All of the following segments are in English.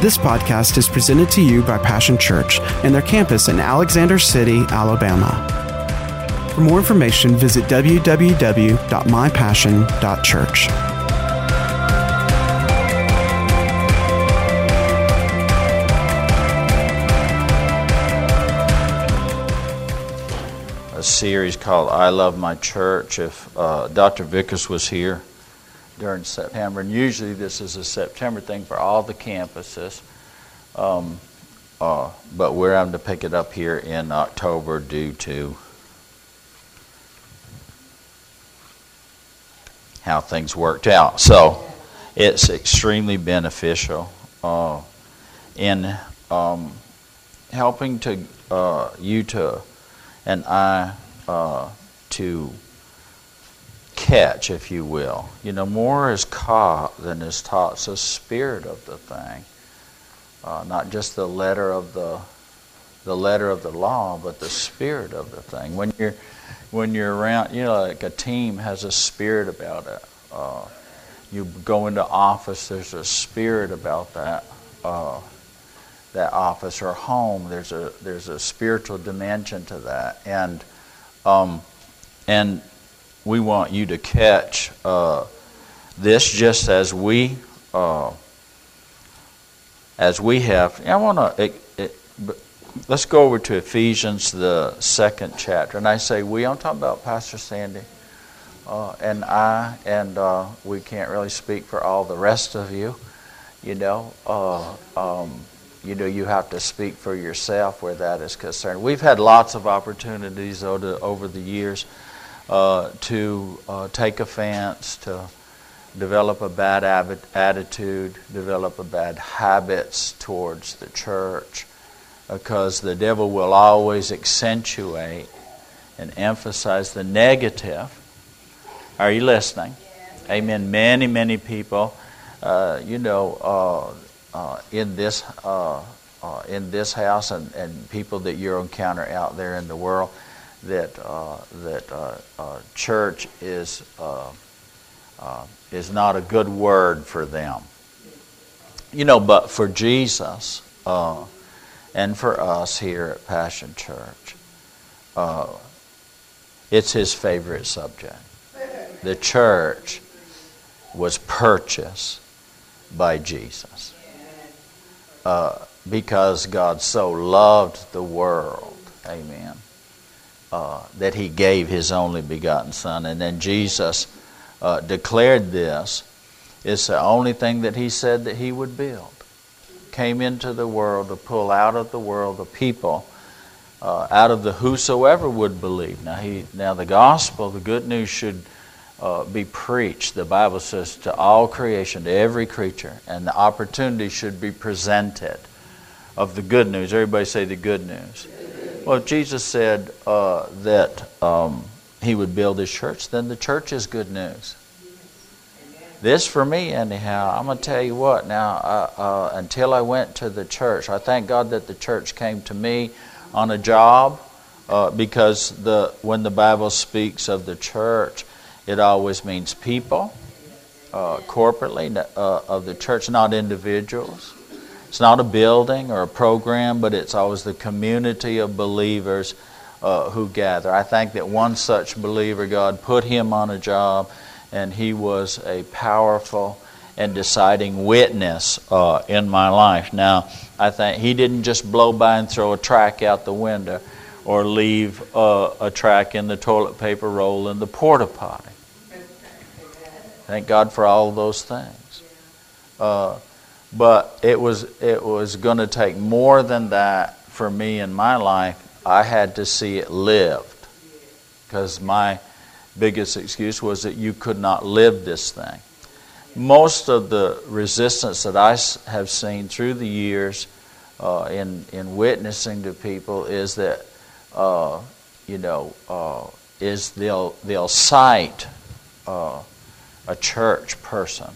This podcast is presented to you by Passion Church and their campus in Alexander City, Alabama. For more information, visit www.mypassion.church. a series called I Love My Church. If uh, Dr. Vickers was here during September, and usually this is a September thing for all the campuses, um, uh, but we're having to pick it up here in October due to how things worked out. So it's extremely beneficial uh, in um, helping to uh, you to and I uh, to catch, if you will. You know, more is caught than is taught. It's the spirit of the thing, uh, not just the letter of the the letter of the law, but the spirit of the thing. When you're when you're around, you know, like a team has a spirit about it. Uh, you go into office, there's a spirit about that. Uh, that office or home. There's a there's a spiritual dimension to that, and um, and we want you to catch uh, this just as we uh, as we have. I want to. Let's go over to Ephesians, the second chapter, and I say we. I'm talking about Pastor Sandy. Uh, and I, and uh, we can't really speak for all the rest of you, you know. Uh, um, you know you have to speak for yourself where that is concerned. We've had lots of opportunities over, over the years uh, to uh, take offense, to develop a bad attitude, develop a bad habits towards the church, because the devil will always accentuate and emphasize the negative. Are you listening? Amen. Many, many people, uh, you know, uh, uh, in this uh, uh, in this house and, and people that you encounter out there in the world that uh, that uh, church is is not a good word for them. You know, but for Jesus and for us here at Passion Church, it's his favorite subject. The church was purchased by Jesus uh, because God so loved the world, amen, uh, that he gave his only begotten Son. And then Jesus uh, declared this. It's the only thing that he said that he would build. Came into the world to pull out of the world the people. Uh, out of the whosoever would believe. Now, he, now the gospel, the good news should uh, be preached, the Bible says, to all creation, to every creature, and the opportunity should be presented of the good news. Everybody say the good news. Well, Jesus said uh, that um, he would build his church, then the church is good news. This for me, anyhow, I'm going to tell you what. Now, uh, uh, until I went to the church, I thank God that the church came to me on a job uh, because the when the Bible speaks of the church, it always means people, uh, corporately, uh, of the church, not individuals. It's not a building or a program, but it's always the community of believers uh, who gather. I think that one such believer, God put him on a job, and he was a powerful and deciding witness uh, in my life. Now, I think he didn't just blow by and throw a track out the window or leave uh, a track in the toilet paper roll in the porta potty. Thank God for all those things. Uh, but it was it was going to take more than that for me in my life. I had to see it lived because my biggest excuse was that you could not live this thing. Most of the resistance that I have seen through the years uh, in in witnessing to people is that uh, you know uh, is they'll they'll cite uh, a church person.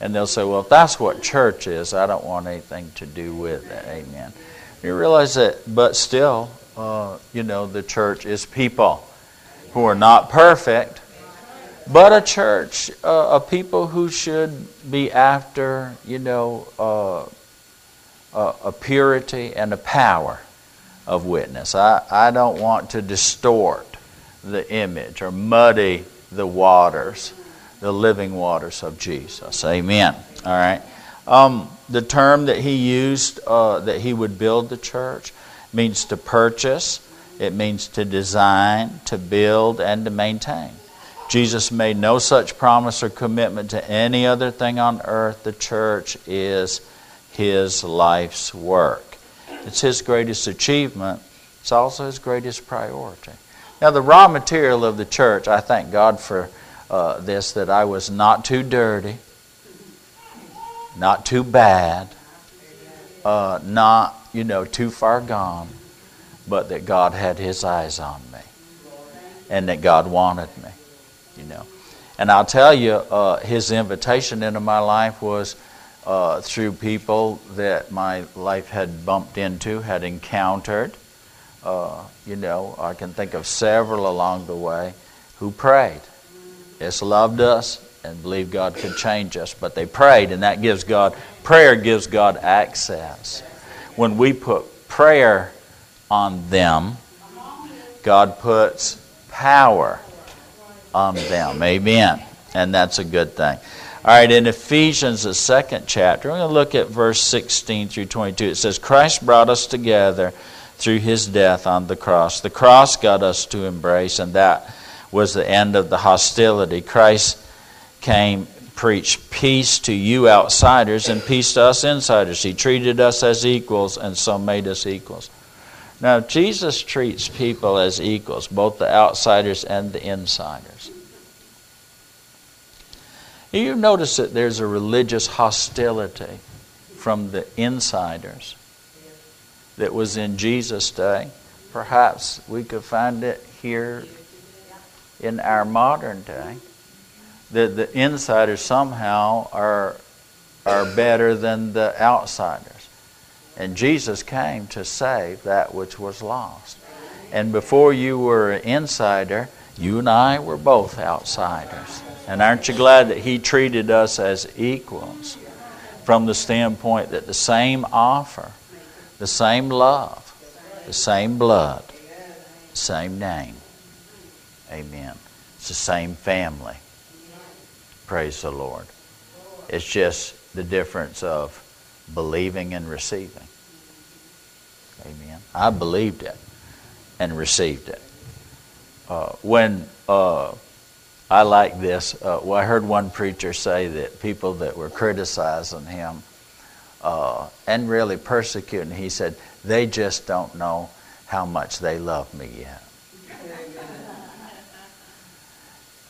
And they'll say, well, if that's what church is, I don't want anything to do with it. Amen. You realize that, but still, uh, you know, the church is people who are not perfect, but a church uh, of people who should be after, you know, uh, a, a purity and a power of witness. I, I don't want to distort the image or muddy the waters, the living waters of Jesus. Amen. All right. Um, the term that he used uh, that he would build the church means to purchase, it means to design, to build, and to maintain. Jesus made no such promise or commitment to any other thing on earth. The church is his life's work. It's his greatest achievement, it's also his greatest priority. Now, the raw material of the church, I thank God for uh, this that I was not too dirty, not too bad, uh, not, you know, too far gone, but that God had his eyes on me and that God wanted me, you know. And I'll tell you, uh, his invitation into my life was uh, through people that my life had bumped into, had encountered. Uh, you know, I can think of several along the way who prayed. Loved us and believed God could change us, but they prayed, and that gives God, prayer gives God access. When we put prayer on them, God puts power on them. Amen. And that's a good thing. All right, in Ephesians, the second chapter, we're going to look at verse 16 through 22. It says, Christ brought us together through his death on the cross. The cross got us to embrace, and that was the end of the hostility. Christ came, preached peace to you outsiders and peace to us insiders. He treated us as equals and so made us equals. Now, Jesus treats people as equals, both the outsiders and the insiders. You notice that there's a religious hostility from the insiders that was in Jesus' day. Perhaps we could find it here in our modern day. That the insiders somehow are, are better than the outsiders. And Jesus came to save that which was lost. And before you were an insider, you and I were both outsiders. And aren't you glad that He treated us as equals from the standpoint that the same offer, the same love, the same blood, same name. Amen. It's the same family. Praise the Lord. It's just the difference of believing and receiving. Amen. I believed it and received it. Uh, when uh, I like this. Uh, well, I heard one preacher say that people that were criticizing him uh, and really persecuting, he said, they just don't know how much they love me yet.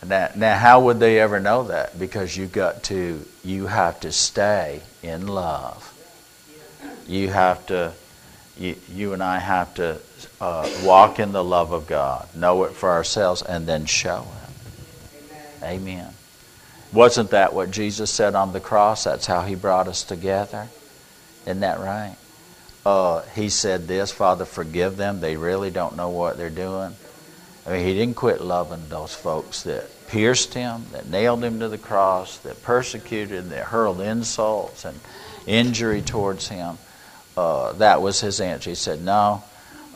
Now, now, how would they ever know that? Because you got to, you have to stay in love. You have to, you, you and I have to uh, walk in the love of God, know it for ourselves, and then show it. Amen. Wasn't that what Jesus said on the cross? That's how he brought us together. Isn't that right? Uh, he said this Father, forgive them. They really don't know what they're doing. I mean, he didn't quit loving those folks that pierced him, that nailed him to the cross, that persecuted, that hurled insults and injury towards him. Uh, that was his answer. He said, No,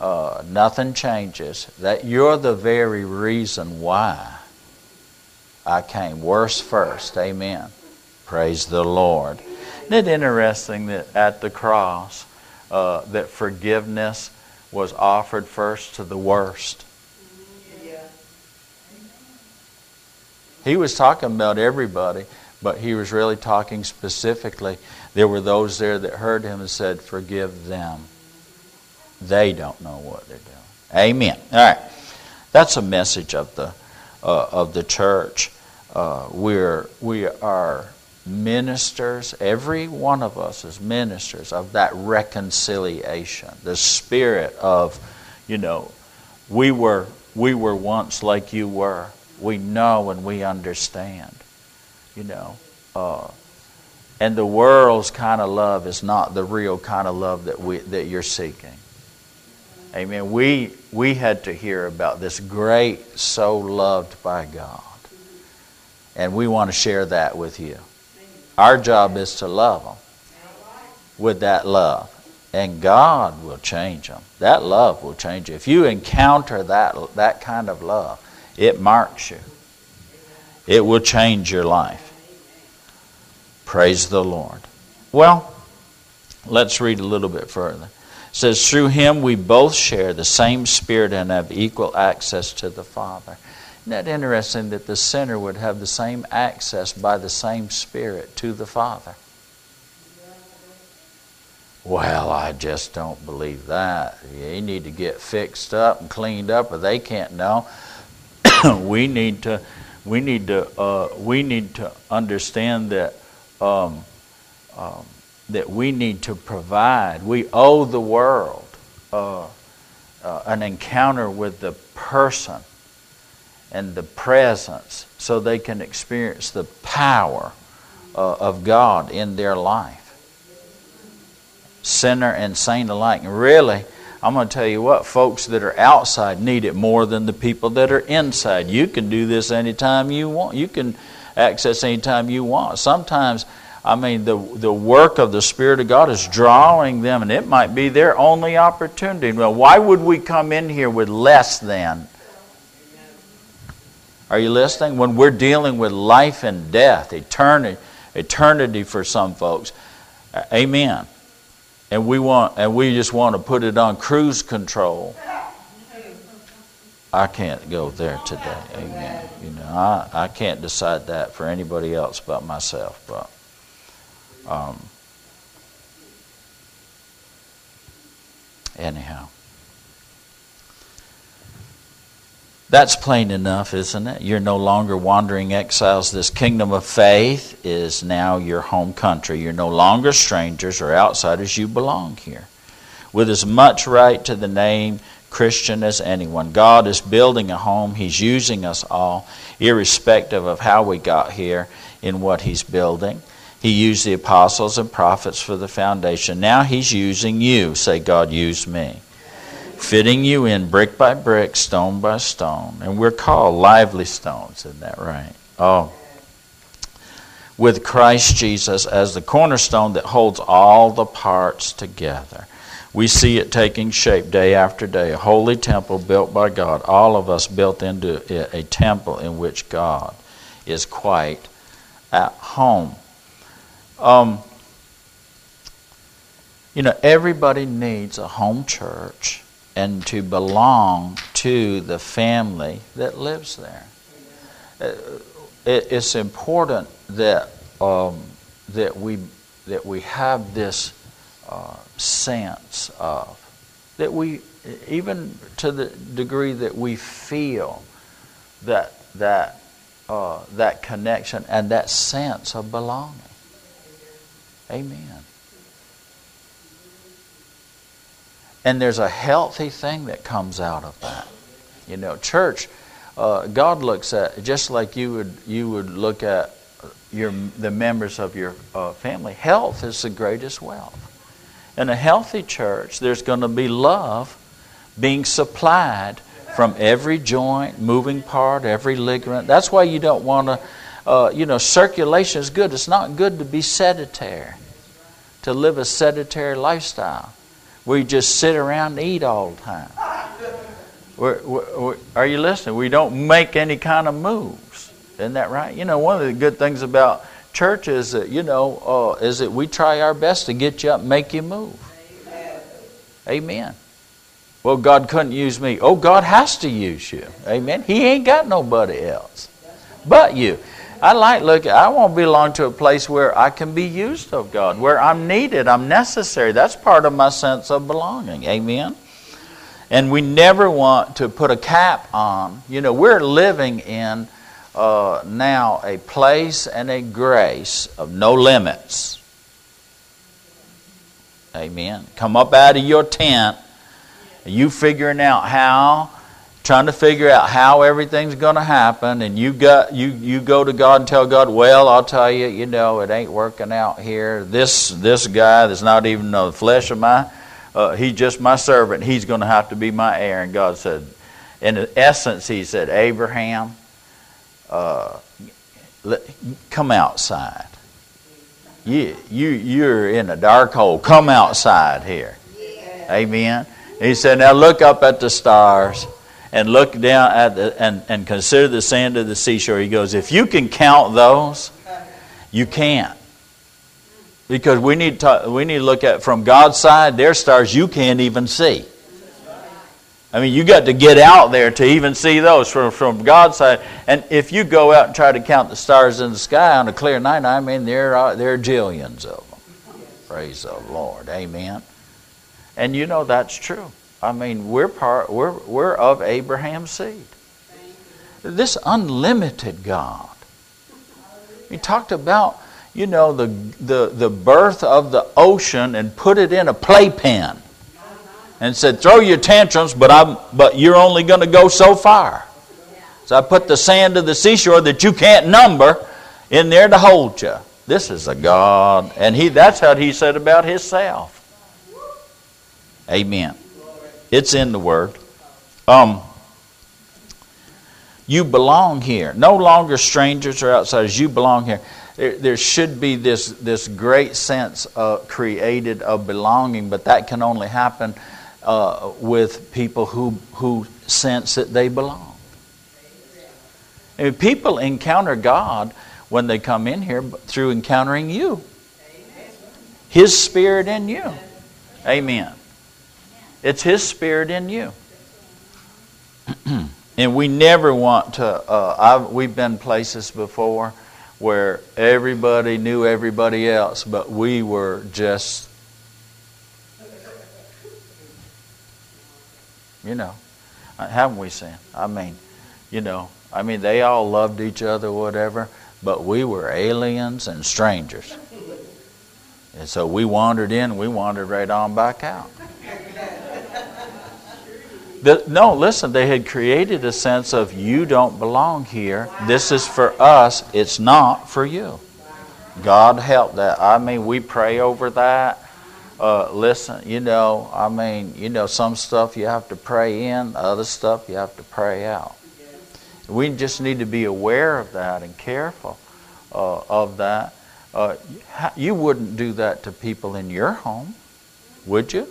uh, nothing changes. That you're the very reason why I came worse first. Amen. Praise the Lord. Isn't it interesting that at the cross, uh, that forgiveness was offered first to the worst? He was talking about everybody, but he was really talking specifically. There were those there that heard him and said, Forgive them. They don't know what they're doing. Amen. All right. That's a message of the, uh, of the church uh, we're, we are ministers, every one of us is ministers of that reconciliation, the spirit of, you know, we were, we were once like you were. We know and we understand, you know. Uh, and the world's kind of love is not the real kind of love that, we, that you're seeking. Amen. We, we had to hear about this great so loved by God. And we want to share that with you. Our job is to love them with that love. and God will change them. That love will change you. If you encounter that, that kind of love, it marks you. It will change your life. Praise the Lord. Well, let's read a little bit further. It says, Through him we both share the same Spirit and have equal access to the Father. Isn't that interesting that the sinner would have the same access by the same Spirit to the Father? Well, I just don't believe that. You need to get fixed up and cleaned up, or they can't know. we need to, we need to, uh, we need to understand that um, um, that we need to provide. We owe the world uh, uh, an encounter with the person and the presence, so they can experience the power uh, of God in their life sinner and saint alike. Really, I'm going to tell you what, folks that are outside need it more than the people that are inside. You can do this anytime you want. You can access anytime you want. Sometimes, I mean, the, the work of the Spirit of God is drawing them, and it might be their only opportunity. Well, why would we come in here with less than? Are you listening? When we're dealing with life and death, eternity, eternity for some folks. Amen and we want and we just want to put it on cruise control. I can't go there today. Amen. You know, I, I can't decide that for anybody else but myself. But um, anyhow. That's plain enough, isn't it? You're no longer wandering exiles. This kingdom of faith is now your home country. You're no longer strangers or outsiders. You belong here. With as much right to the name Christian as anyone. God is building a home. He's using us all, irrespective of how we got here in what He's building. He used the apostles and prophets for the foundation. Now He's using you. Say, God, use me fitting you in brick by brick, stone by stone. And we're called lively stones, isn't that right? Oh. With Christ Jesus as the cornerstone that holds all the parts together. We see it taking shape day after day. A holy temple built by God. All of us built into a temple in which God is quite at home. Um, you know, everybody needs a home church and to belong to the family that lives there. Uh, it's important that um, that we that we have this uh, sense of that we even to the degree that we feel that that uh, that connection and that sense of belonging. Amen. And there's a healthy thing that comes out of that. You know, church, uh, God looks at just like you would you would look at your the members of your uh, family. Health is the greatest wealth. In a healthy church, there's going to be love being supplied from every joint, moving part, every ligament. That's why you don't want to. Uh, you know, circulation is good. It's not good to be sedentary, to live a sedentary lifestyle. We just sit around and eat all the time. We're, we're, are you listening? We don't make any kind of moves. Isn't that right? You know, one of the good things about church is that, you know, uh, is that we try our best to get you up and make you move. Amen. Amen. Well, God couldn't use me. Oh, God has to use you. Amen. He ain't got nobody else but you. I like look. I want to belong to a place where I can be used of God, where I'm needed, I'm necessary. That's part of my sense of belonging. Amen. And we never want to put a cap on. You know, we're living in uh, now a place and a grace of no limits. Amen. Come up out of your tent. You figuring out how trying to figure out how everything's going to happen and you got you you go to God and tell God, "Well, I'll tell you, you know, it ain't working out here. This this guy that's not even the flesh of my uh, he's just my servant. He's going to have to be my heir." And God said, in essence, he said, "Abraham, uh, let, come outside. You, you, you're in a dark hole. Come outside here. Amen. He said, Now look up at the stars and look down at the, and, and consider the sand of the seashore. He goes, If you can count those, you can't. Because we need to, we need to look at from God's side, their stars you can't even see. I mean, you got to get out there to even see those from, from God's side. And if you go out and try to count the stars in the sky on a clear night, I mean, there are, there are jillions of them. Praise the Lord. Amen. And you know that's true. I mean, we're, part, we're, we're of Abraham's seed. This unlimited God. He talked about, you know, the, the, the birth of the ocean and put it in a playpen and said, "Throw your tantrums, but I'm but you're only going to go so far." So I put the sand of the seashore that you can't number in there to hold you. This is a God, and he that's what he said about himself. Amen. It's in the word. Um you belong here. No longer strangers or outsiders. You belong here. There, there should be this, this great sense uh, created of belonging, but that can only happen uh, with people who, who sense that they belong. I mean, people encounter God when they come in here through encountering you. His Spirit in you. Amen. It's His Spirit in you. and we never want to, uh, we've been places before where everybody knew everybody else, but we were just You know, haven't we sinned? I mean, you know, I mean, they all loved each other, whatever, but we were aliens and strangers. And so we wandered in, we wandered right on back out. The, no, listen, they had created a sense of you don't belong here. This is for us, it's not for you. God help that. I mean, we pray over that uh, listen, you know, I mean, you know, some stuff you have to pray in, other stuff you have to pray out. We just need to be aware of that and careful uh, of that. Uh, you wouldn't do that to people in your home, would you?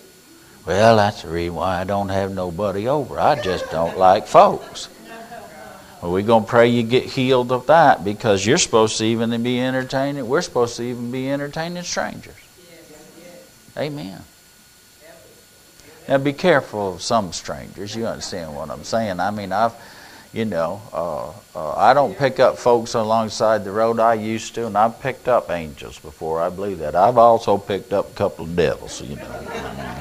Well, that's the reason why I don't have nobody over. I just don't like folks. Well, we're going to pray you get healed of that because you're supposed to even be entertaining. We're supposed to even be entertaining strangers. Amen. Now be careful of some strangers. You understand what I'm saying? I mean, I've, you know, uh, uh, I don't pick up folks alongside the road I used to, and I've picked up angels before. I believe that. I've also picked up a couple of devils. You know, I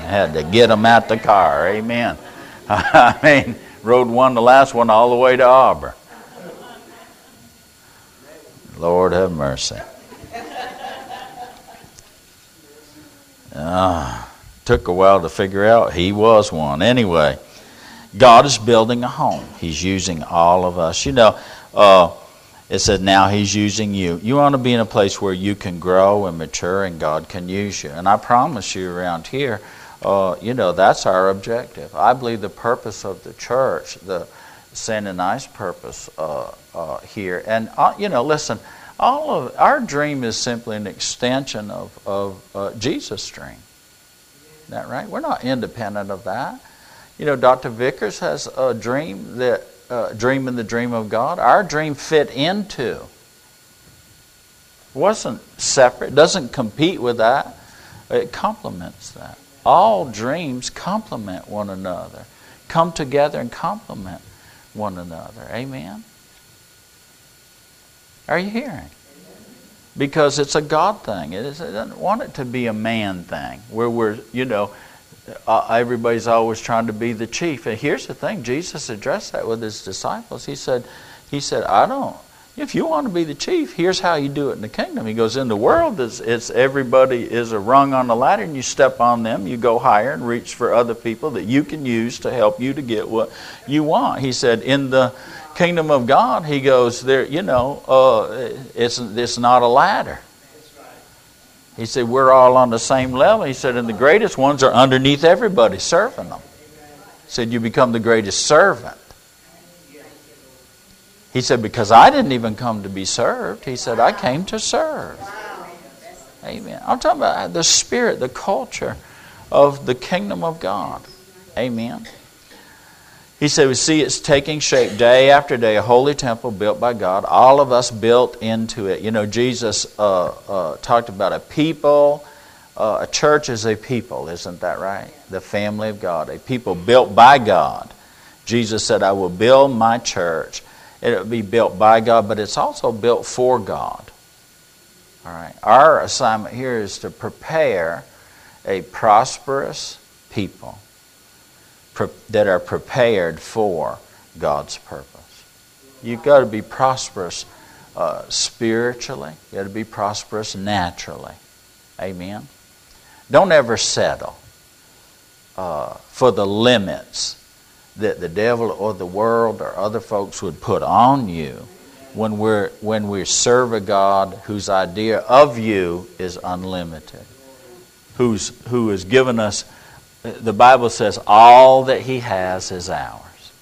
had to get them out the car. Amen. I mean, rode one, the last one, all the way to Auburn. Lord have mercy. Uh, took a while to figure out he was one. Anyway, God is building a home. He's using all of us. You know, uh, it said now He's using you. You want to be in a place where you can grow and mature and God can use you. And I promise you around here, uh, you know, that's our objective. I believe the purpose of the church, the Sand and purpose uh, uh here. And, uh, you know, listen, all of our dream is simply an extension of, of uh, Jesus' dream. Isn't that right? We're not independent of that. You know, Dr. Vickers has a dream that uh, dream in the dream of God. Our dream fit into. wasn't separate. Doesn't compete with that. It complements that. All dreams complement one another. Come together and complement one another. Amen. Are you hearing? Because it's a God thing. It, is, it doesn't want it to be a man thing where we're, you know, everybody's always trying to be the chief. And here's the thing: Jesus addressed that with his disciples. He said, "He said, I don't. If you want to be the chief, here's how you do it in the kingdom." He goes, "In the world, it's, it's everybody is a rung on the ladder, and you step on them. You go higher and reach for other people that you can use to help you to get what you want." He said, "In the kingdom of God, he goes there. You know, uh, it's it's not a ladder. He said we're all on the same level. He said, and the greatest ones are underneath everybody, serving them. He said you become the greatest servant. He said because I didn't even come to be served. He said I came to serve. Amen. I'm talking about the spirit, the culture of the kingdom of God. Amen. He said, We see it's taking shape day after day, a holy temple built by God, all of us built into it. You know, Jesus uh, uh, talked about a people. Uh, a church is a people, isn't that right? The family of God, a people built by God. Jesus said, I will build my church. It will be built by God, but it's also built for God. All right. Our assignment here is to prepare a prosperous people that are prepared for God's purpose. You've got to be prosperous uh, spiritually, you've got to be prosperous naturally. Amen. Don't ever settle uh, for the limits that the devil or the world or other folks would put on you when we're when we serve a God whose idea of you is unlimited, who's who has given us. The Bible says all that He has is ours.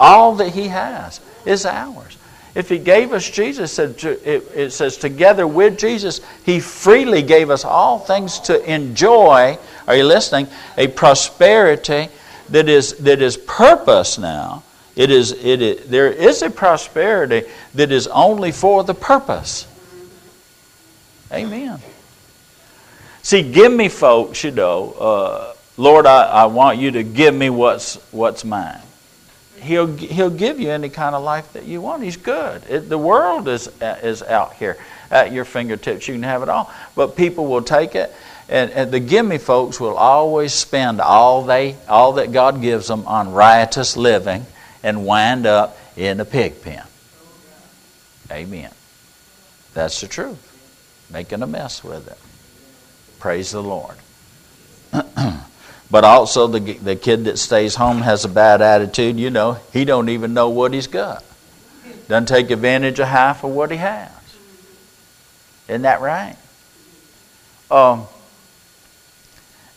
All that He has is ours. If He gave us Jesus, it says together with Jesus, He freely gave us all things to enjoy. Are you listening? A prosperity that is that is purpose now it is, it is, there is a prosperity that is only for the purpose. Amen. See, give me folks, you know, uh, Lord, I, I want you to give me what's, what's mine. He'll, he'll give you any kind of life that you want. He's good. It, the world is, is out here at your fingertips. You can have it all. But people will take it, and, and the gimme folks will always spend all, they, all that God gives them on riotous living and wind up in a pig pen. Amen. That's the truth. Making a mess with it. Praise the Lord. but also the, the kid that stays home has a bad attitude, you know, he don't even know what he's got. Doesn't take advantage of half of what he has. Isn't that right? Um,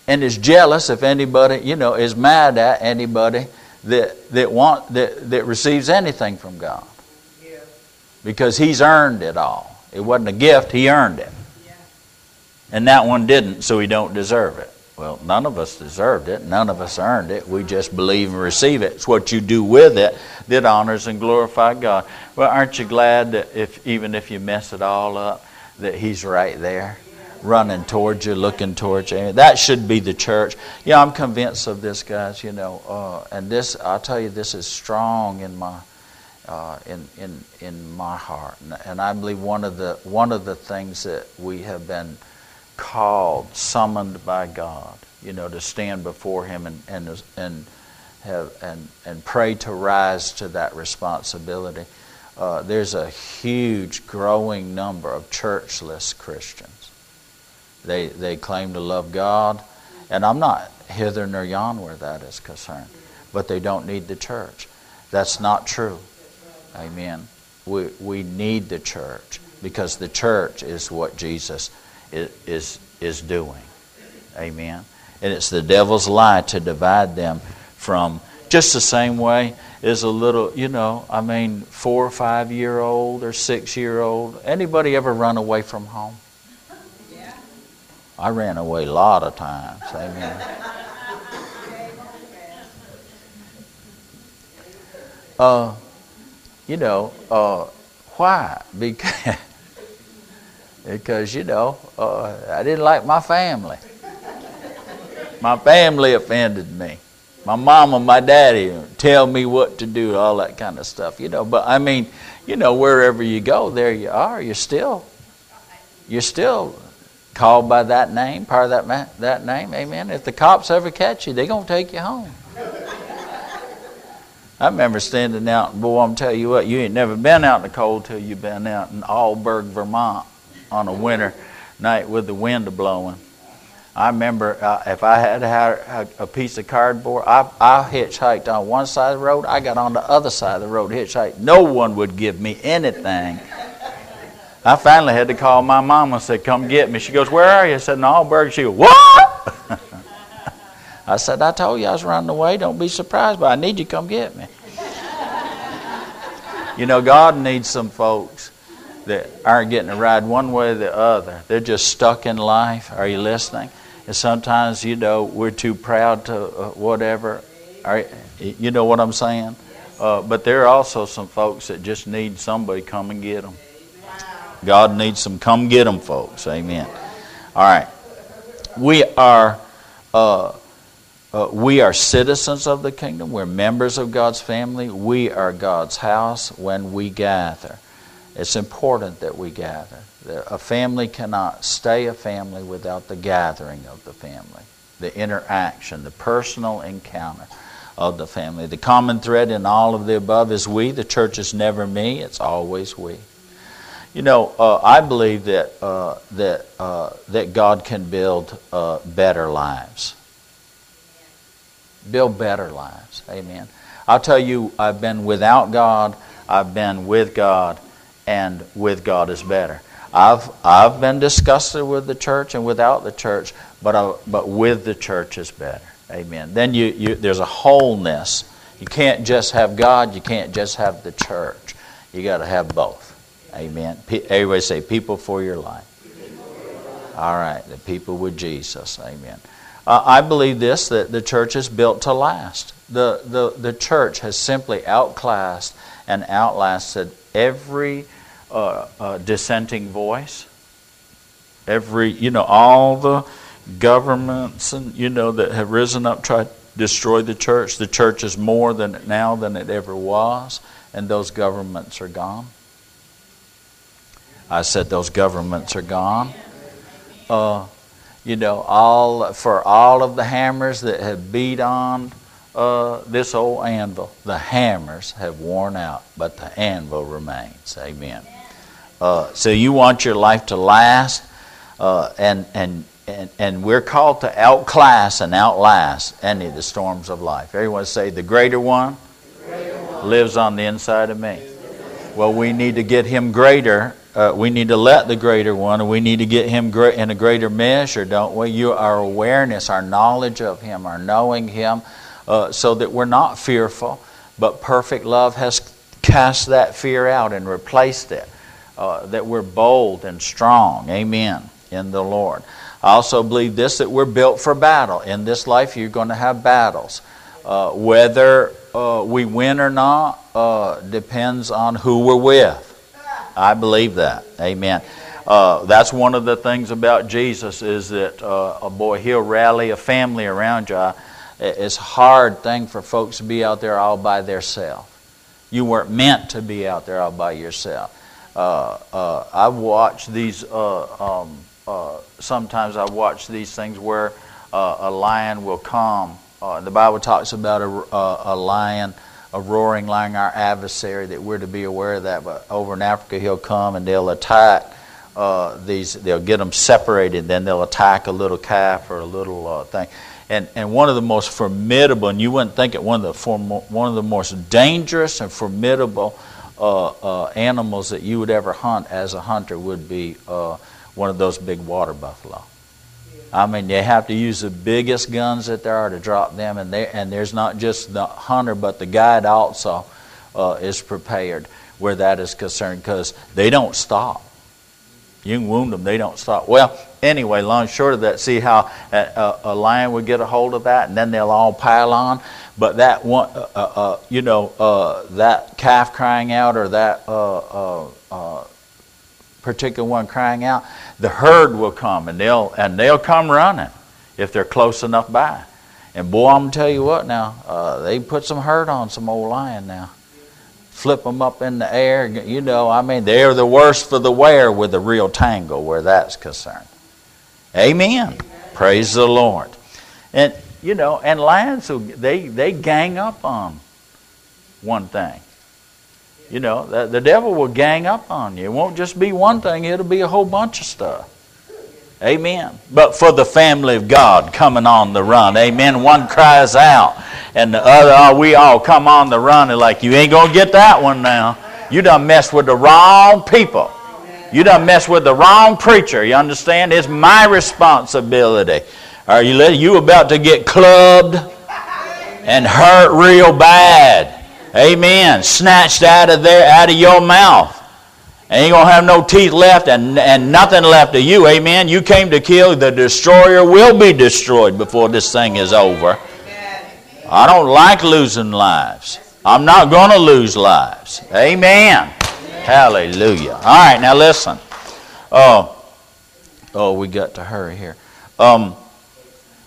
and is jealous if anybody, you know, is mad at anybody that, that, want, that, that receives anything from God. Because he's earned it all. It wasn't a gift, he earned it. And that one didn't, so he don't deserve it. Well, none of us deserved it. None of us earned it. We just believe and receive it. It's what you do with it that honors and glorifies God. Well, aren't you glad that if even if you mess it all up, that He's right there? running towards you, looking towards you. That should be the church. Yeah, I'm convinced of this, guys. You know, uh, and this I'll tell you, this is strong in my uh, in in in my heart, and, and I believe one of the one of the things that we have been called, summoned by God, you know, to stand before Him and and and have and and pray to rise to that responsibility. Uh, there's a huge growing number of churchless Christians they, they claim to love God. And I'm not hither nor yon where that is concerned. But they don't need the church. That's not true. Amen. We, we need the church because the church is what Jesus is, is, doing. Amen. And it's the devil's lie to divide them from just the same way as a little, you know, I mean, four or five year old or six year old. Anybody ever run away from home? Yeah. I ran away a lot of times. Amen. Uh, you know, uh, why? Because, because you know, uh, I didn't like my family. My family offended me. My mom and my daddy tell me what to do, all that kind of stuff, you know. But I mean, you know, wherever you go, there you are. You're still, you're still called by that name, part of that, man, that name, amen. If the cops ever catch you, they're going to take you home. I remember standing out, boy, I'm telling you what, you ain't never been out in the cold till you've been out in Alburgh, Vermont on a winter night with the wind blowing. I remember uh, if I had had a piece of cardboard, I, I hitchhiked on one side of the road, I got on the other side of the road, hitchhiked. No one would give me anything I finally had to call my mama and said, Come get me. She goes, Where are you? I said, In Alburgh. She goes, What? I said, I told you I was running away. Don't be surprised, but I need you to come get me. you know, God needs some folks that aren't getting a ride one way or the other. They're just stuck in life. Are you listening? And sometimes, you know, we're too proud to uh, whatever. you know what I'm saying? Uh, but there are also some folks that just need somebody come and get them. God needs some come get them folks. Amen. All right. We are uh, uh, we are citizens of the kingdom. We're members of God's family. We are God's house when we gather. It's important that we gather. A family cannot stay a family without the gathering of the family, the interaction, the personal encounter of the family. The common thread in all of the above is we. The church is never me, it's always we. You know, uh, I believe that, uh, that, uh, that God can build uh, better lives. Build better lives. Amen. I'll tell you, I've been without God, I've been with God, and with God is better. I've, I've been disgusted with the church and without the church, but, I, but with the church is better. Amen. Then you, you, there's a wholeness. You can't just have God, you can't just have the church. You got to have both. Amen. Everybody say, people for your life. All right, the people with Jesus. Amen. Uh, I believe this that the church is built to last. The, the, the church has simply outclassed and outlasted every uh, uh, dissenting voice, every, you know, all the governments and you know that have risen up tried to destroy the church. The church is more than now than it ever was, and those governments are gone. I said those governments are gone. Uh, you know, all for all of the hammers that have beat on uh, this old anvil, the hammers have worn out, but the anvil remains. Amen. Uh, so you want your life to last, uh, and and and, and we're called to outclass and outlast any of the storms of life. Everyone say, the greater one, the greater one. lives on the inside of me. Well, we need to get him greater. Uh, we need to let the greater one, we need to get him in a greater measure, don't we? You, our awareness, our knowledge of him, our knowing him, uh, so that we're not fearful, but perfect love has cast that fear out and replaced it. Uh, that we're bold and strong. Amen. In the Lord. I also believe this that we're built for battle. In this life, you're going to have battles. Uh, whether uh, we win or not uh, depends on who we're with. I believe that. Amen. Uh, that's one of the things about Jesus is that, uh, a boy, he'll rally a family around you. It's a hard thing for folks to be out there all by themselves. You weren't meant to be out there all by yourself. Uh, I watch these um, uh, sometimes I watch these things where uh, a lion will come. Uh, the Bible talks about a, uh, a lion, a roaring lion, our adversary, that we're to be aware of that. But over in Africa, he'll come and they'll attack uh, these, they'll get them separated, then they'll attack a little calf or a little uh, thing. And, and one of the most formidable, and you wouldn't think it, one of the, form, one of the most dangerous and formidable uh, uh, animals that you would ever hunt as a hunter would be uh, one of those big water buffalo. I mean, they have to use the biggest guns that there are to drop them, and, and there's not just the hunter, but the guide also uh, is prepared where that is concerned because they don't stop. You can wound them, they don't stop. Well, anyway, long short of that, see how a, a, lion would get a hold of that, and then they'll all pile on. But that one, uh, uh, uh you know, uh, that calf crying out or that uh, particular one crying out, the herd will come and they'll and they'll come running if they're close enough by. And boy, I'm gonna tell you what now, uh, they put some hurt on some old lion now. Flip them up in the air, you know. I mean, they're the worst for the wear with a real tangle where that's concerned. Amen. Amen. Praise the Lord. And you know, and lions they they gang up on one thing. You know, the, the devil will gang up on you. It won't just be one thing, it'll be a whole bunch of stuff. Amen. But for the family of God coming on the run, amen. One cries out, and the other, oh, we all come on the run, and like, you ain't going to get that one now. You done messed with the wrong people. You done messed with the wrong preacher. You understand? It's my responsibility. Are you, you about to get clubbed and hurt real bad? Amen. Snatched out of there, out of your mouth. Ain't going to have no teeth left and, and nothing left of you. Amen. You came to kill. The destroyer will be destroyed before this thing is over. I don't like losing lives. I'm not going to lose lives. Amen. Hallelujah. All right, now listen. Oh, oh, we got to hurry here. Um,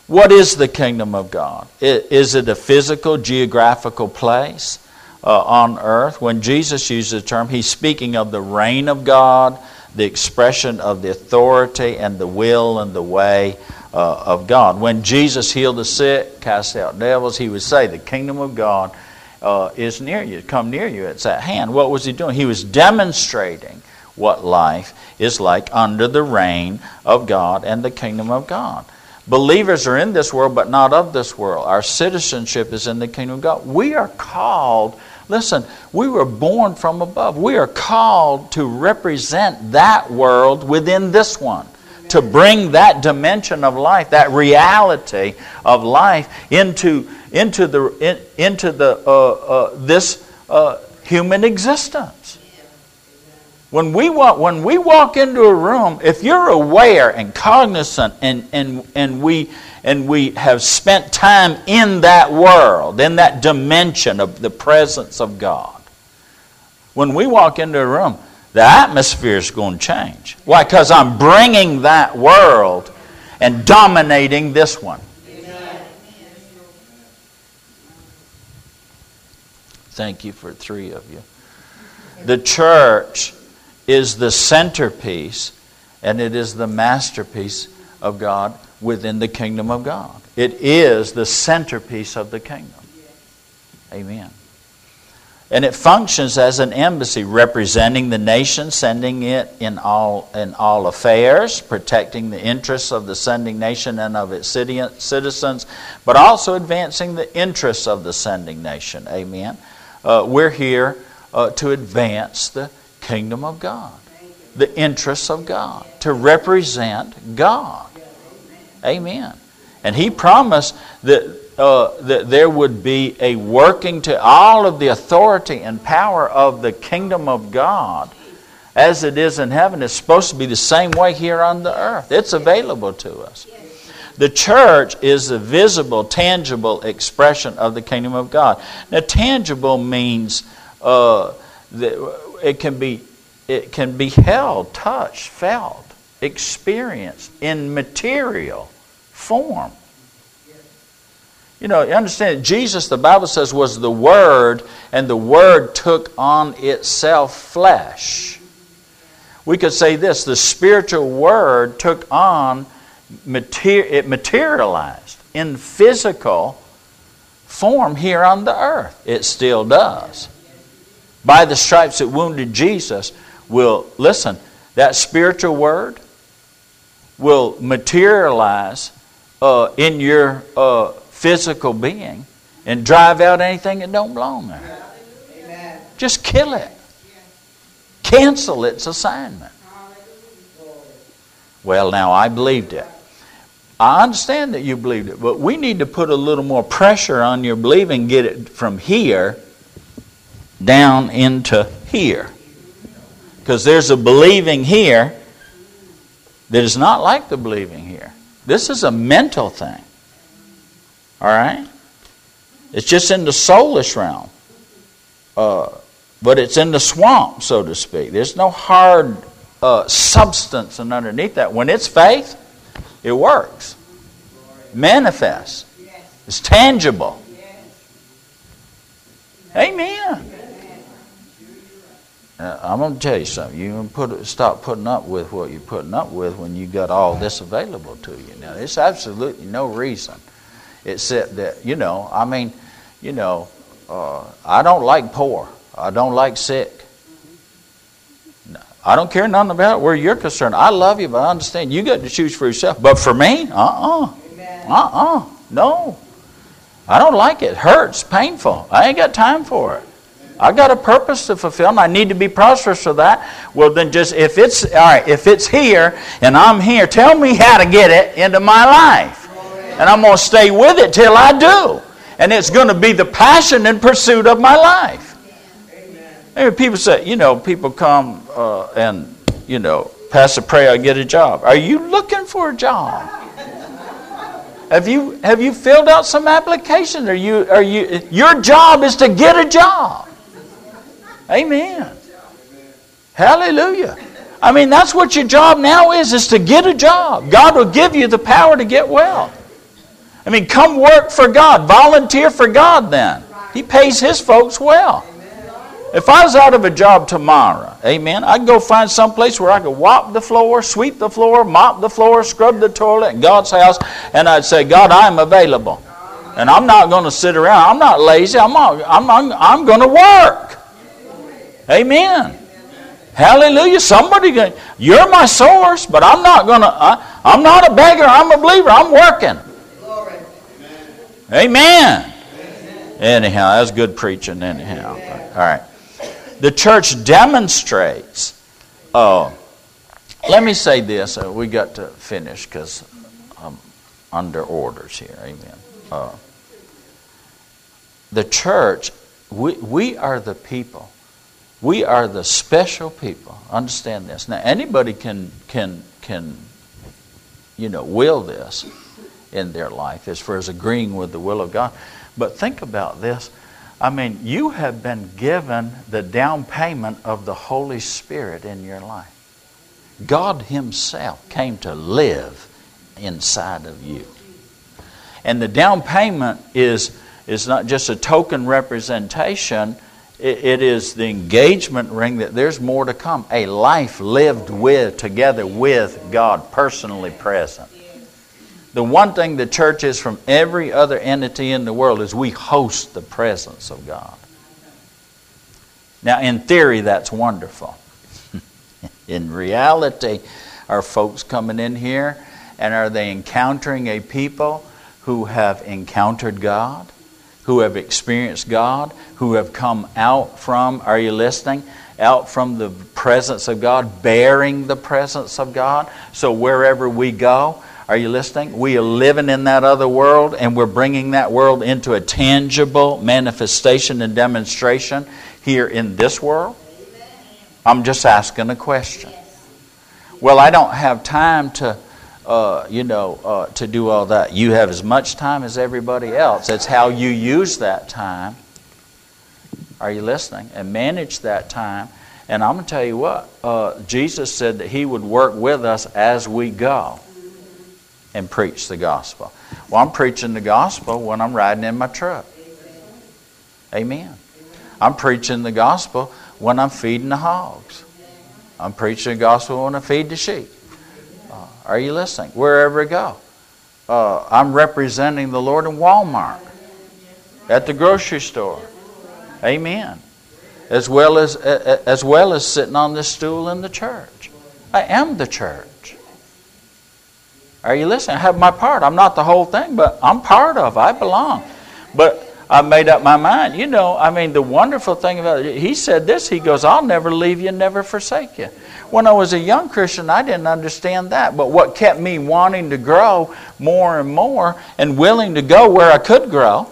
what is the kingdom of God? Is it a physical, geographical place uh, on earth? When Jesus uses the term, he's speaking of the reign of God, the expression of the authority and the will and the way uh, of God. When Jesus healed the sick, cast out devils, he would say, The kingdom of God uh, is near you, come near you, it's at hand. What was he doing? He was demonstrating what life is like under the reign of God and the kingdom of God. Believers are in this world, but not of this world. Our citizenship is in the kingdom of God. We are called, listen, we were born from above. We are called to represent that world within this one. To bring that dimension of life, that reality of life into, into, the, in, into the, uh, uh, this uh, human existence. When we walk, when we walk into a room, if you're aware and cognizant and, and, and, we, and we have spent time in that world, in that dimension of the presence of God, when we walk into a room, the atmosphere is going to change. Why? Because I'm bringing that world and dominating this one. Thank you for three of you. The church is the centerpiece and it is the masterpiece of God within the kingdom of God. It is the centerpiece of the kingdom. Amen. And it functions as an embassy representing the nation, sending it in all, in all affairs, protecting the interests of the sending nation and of its citizens, but also advancing the interests of the sending nation. Amen. Uh, we're here uh, to advance the kingdom of God, the interests of God, to represent God. Amen. And he promised that, uh, that there would be a working to all of the authority and power of the kingdom of God as it is in heaven. It's supposed to be the same way here on the earth, it's available to us. The church is the visible, tangible expression of the kingdom of God. Now, tangible means uh, it can be it can be held, touched, felt, experienced in material form. You know, you understand, Jesus, the Bible says, was the Word, and the Word took on itself flesh. We could say this the spiritual Word took on, it materialized in physical form here on the earth. It still does by the stripes that wounded Jesus will, listen, that spiritual word will materialize uh, in your uh, physical being and drive out anything that don't belong there. Amen. Just kill it. Cancel its assignment. Well, now I believed it. I understand that you believed it, but we need to put a little more pressure on your believing, get it from here down into here. Because there's a believing here that is not like the believing here. This is a mental thing. All right? It's just in the soulish realm. Uh, but it's in the swamp, so to speak. There's no hard uh, substance and underneath that. When it's faith, it works. Manifests. It's tangible. Amen. Uh, I'm going to tell you something. You put stop putting up with what you're putting up with when you got all this available to you. Now, there's absolutely no reason, except that you know. I mean, you know, uh, I don't like poor. I don't like sick. I don't care nothing about where you're concerned. I love you, but I understand you got to choose for yourself. But for me, uh uh-uh. uh, uh uh, no. I don't like it. it. Hurts, painful. I ain't got time for it. I got a purpose to fulfill, and I need to be prosperous for that. Well, then, just if it's all right, if it's here and I'm here, tell me how to get it into my life, and I'm going to stay with it till I do. And it's going to be the passion and pursuit of my life. And people say, you know, people come uh, and, you know, pass a prayer, I get a job. Are you looking for a job? Have you, have you filled out some application? Are you, are you, your job is to get a job. Amen. Hallelujah. I mean, that's what your job now is, is to get a job. God will give you the power to get well. I mean, come work for God. Volunteer for God then. He pays his folks well. If I was out of a job tomorrow, amen, I'd go find some place where I could mop the floor, sweep the floor, mop the floor, scrub the toilet in God's house, and I'd say, God, I'm available. And I'm not going to sit around. I'm not lazy. I'm, I'm, I'm, I'm going to work. Amen. Hallelujah. Somebody, you're my source, but I'm not going to, I'm not a beggar. I'm a believer. I'm working. Amen. Anyhow, that's good preaching, anyhow. All right. The church demonstrates. Oh, let me say this. Uh, we got to finish because I'm under orders here. Amen. Uh, the church, we, we are the people. We are the special people. Understand this. Now, anybody can can can, you know, will this in their life as far as agreeing with the will of God. But think about this. I mean, you have been given the down payment of the Holy Spirit in your life. God Himself came to live inside of you. And the down payment is, is not just a token representation, it, is the engagement ring that there's more to come. A life lived with, together with God, personally present. The one thing the church is from every other entity in the world is we host the presence of God. Now, in theory, that's wonderful. in reality, are folks coming in here and are they encountering a people who have encountered God, who have experienced God, who have come out from, are you listening? Out from the presence of God, bearing the presence of God. So wherever we go, are you listening? We are living in that other world and we're bringing that world into a tangible manifestation and demonstration here in this world? I'm just asking a question. Well, I don't have time to, uh, you know, uh, to do all that. You have as much time as everybody else. It's how you use that time. Are you listening? And manage that time. And I'm going to tell you what, uh, Jesus said that He would work with us as we go and preach the gospel. Well, I'm preaching the gospel when I'm riding in my truck. Amen. I'm preaching the gospel when I'm feeding the hogs. I'm preaching the gospel when I feed the sheep. Are you listening? Wherever I go. Uh, I'm representing the Lord in Walmart, at the grocery store. Amen. As well as, as well as sitting on this stool in the church. I am the church. Are you listening? I have my part. I'm not the whole thing, but I'm part of. I belong. But I made up my mind. You know, I mean, the wonderful thing about it, he said this. He goes, I'll never leave you, never forsake you. When I was a young Christian, I didn't understand that. But what kept me wanting to grow more and more and willing to go where I could grow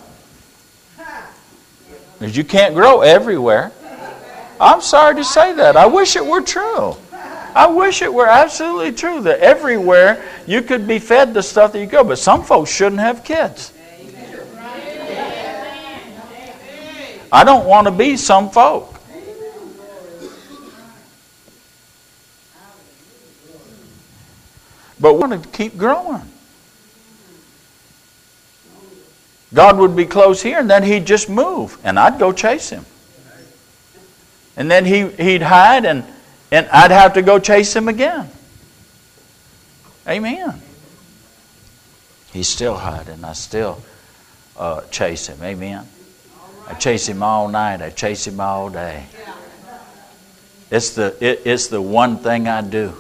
is you can't grow everywhere. I'm sorry to say that. I wish it were true. I wish it were absolutely true that everywhere you could be fed the stuff that you go, but some folks shouldn't have kids. I don't want to be some folk. But we want to keep growing. God would be close here, and then He'd just move, and I'd go chase Him. And then he, He'd hide, and and I'd have to go chase him again. Amen. He's still hiding. I still uh, chase him. Amen. I chase him all night. I chase him all day. It's the, it, it's the one thing I do.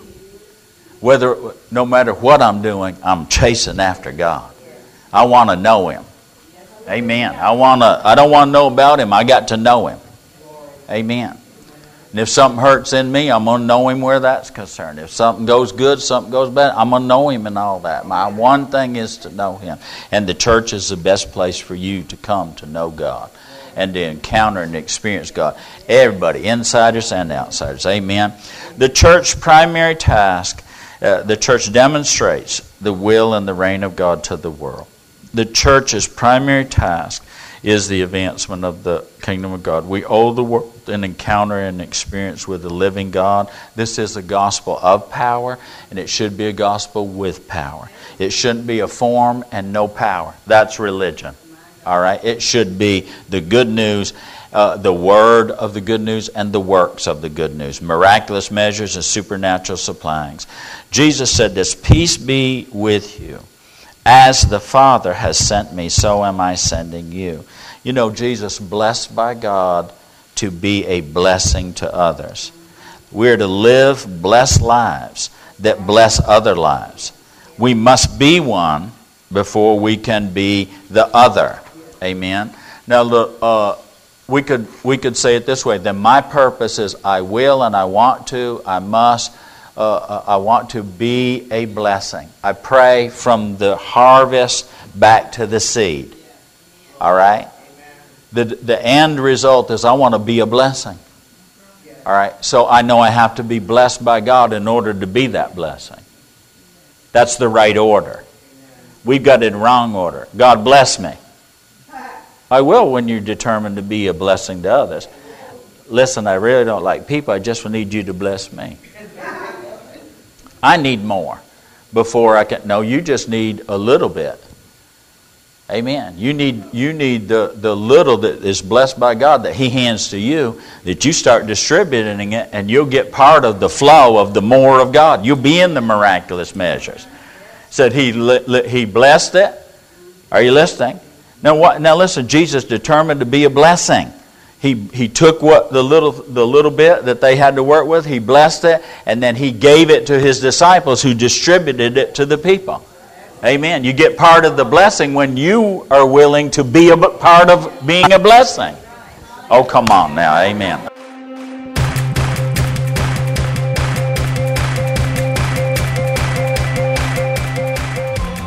Whether, no matter what I'm doing, I'm chasing after God. I want to know Him. Amen. I want to. I don't want to know about Him. I got to know Him. Amen. And if something hurts in me, I'm going to know him where that's concerned. If something goes good, something goes bad, I'm going to know him and all that. My one thing is to know him. And the church is the best place for you to come to know God and to encounter and experience God. Everybody, insiders and outsiders. Amen. The church's primary task, uh, the church demonstrates the will and the reign of God to the world. The church's primary task is the advancement of the kingdom of God. We owe the world an encounter and experience with the living God. This is a gospel of power, and it should be a gospel with power. It shouldn't be a form and no power. That's religion. All right? It should be the good news, uh, the word of the good news, and the works of the good news. Miraculous measures and supernatural supplyings. Jesus said this Peace be with you. As the Father has sent me, so am I sending you. You know, Jesus, blessed by God to be a blessing to others. We're to live blessed lives that bless other lives. We must be one before we can be the other. Amen. Now, look, uh, we could we could say it this way. Then my purpose is I will and I want to, I must, uh, uh, I want to be a blessing. I pray from the harvest back to the seed. All right? The, the end result is I want to be a blessing. All right? So I know I have to be blessed by God in order to be that blessing. That's the right order. We've got it in wrong order. God bless me. I will when you're determined to be a blessing to others. Listen, I really don't like people. I just need you to bless me. I need more before I can. No, you just need a little bit. Amen. You need, you need the, the little that is blessed by God that He hands to you, that you start distributing it, and you'll get part of the flow of the more of God. You'll be in the miraculous measures. Said He, he blessed it. Are you listening? Now, what, now listen, Jesus determined to be a blessing. He, he took what the little, the little bit that they had to work with, he blessed it, and then he gave it to his disciples who distributed it to the people. Amen. You get part of the blessing when you are willing to be a part of being a blessing. Oh, come on now. Amen.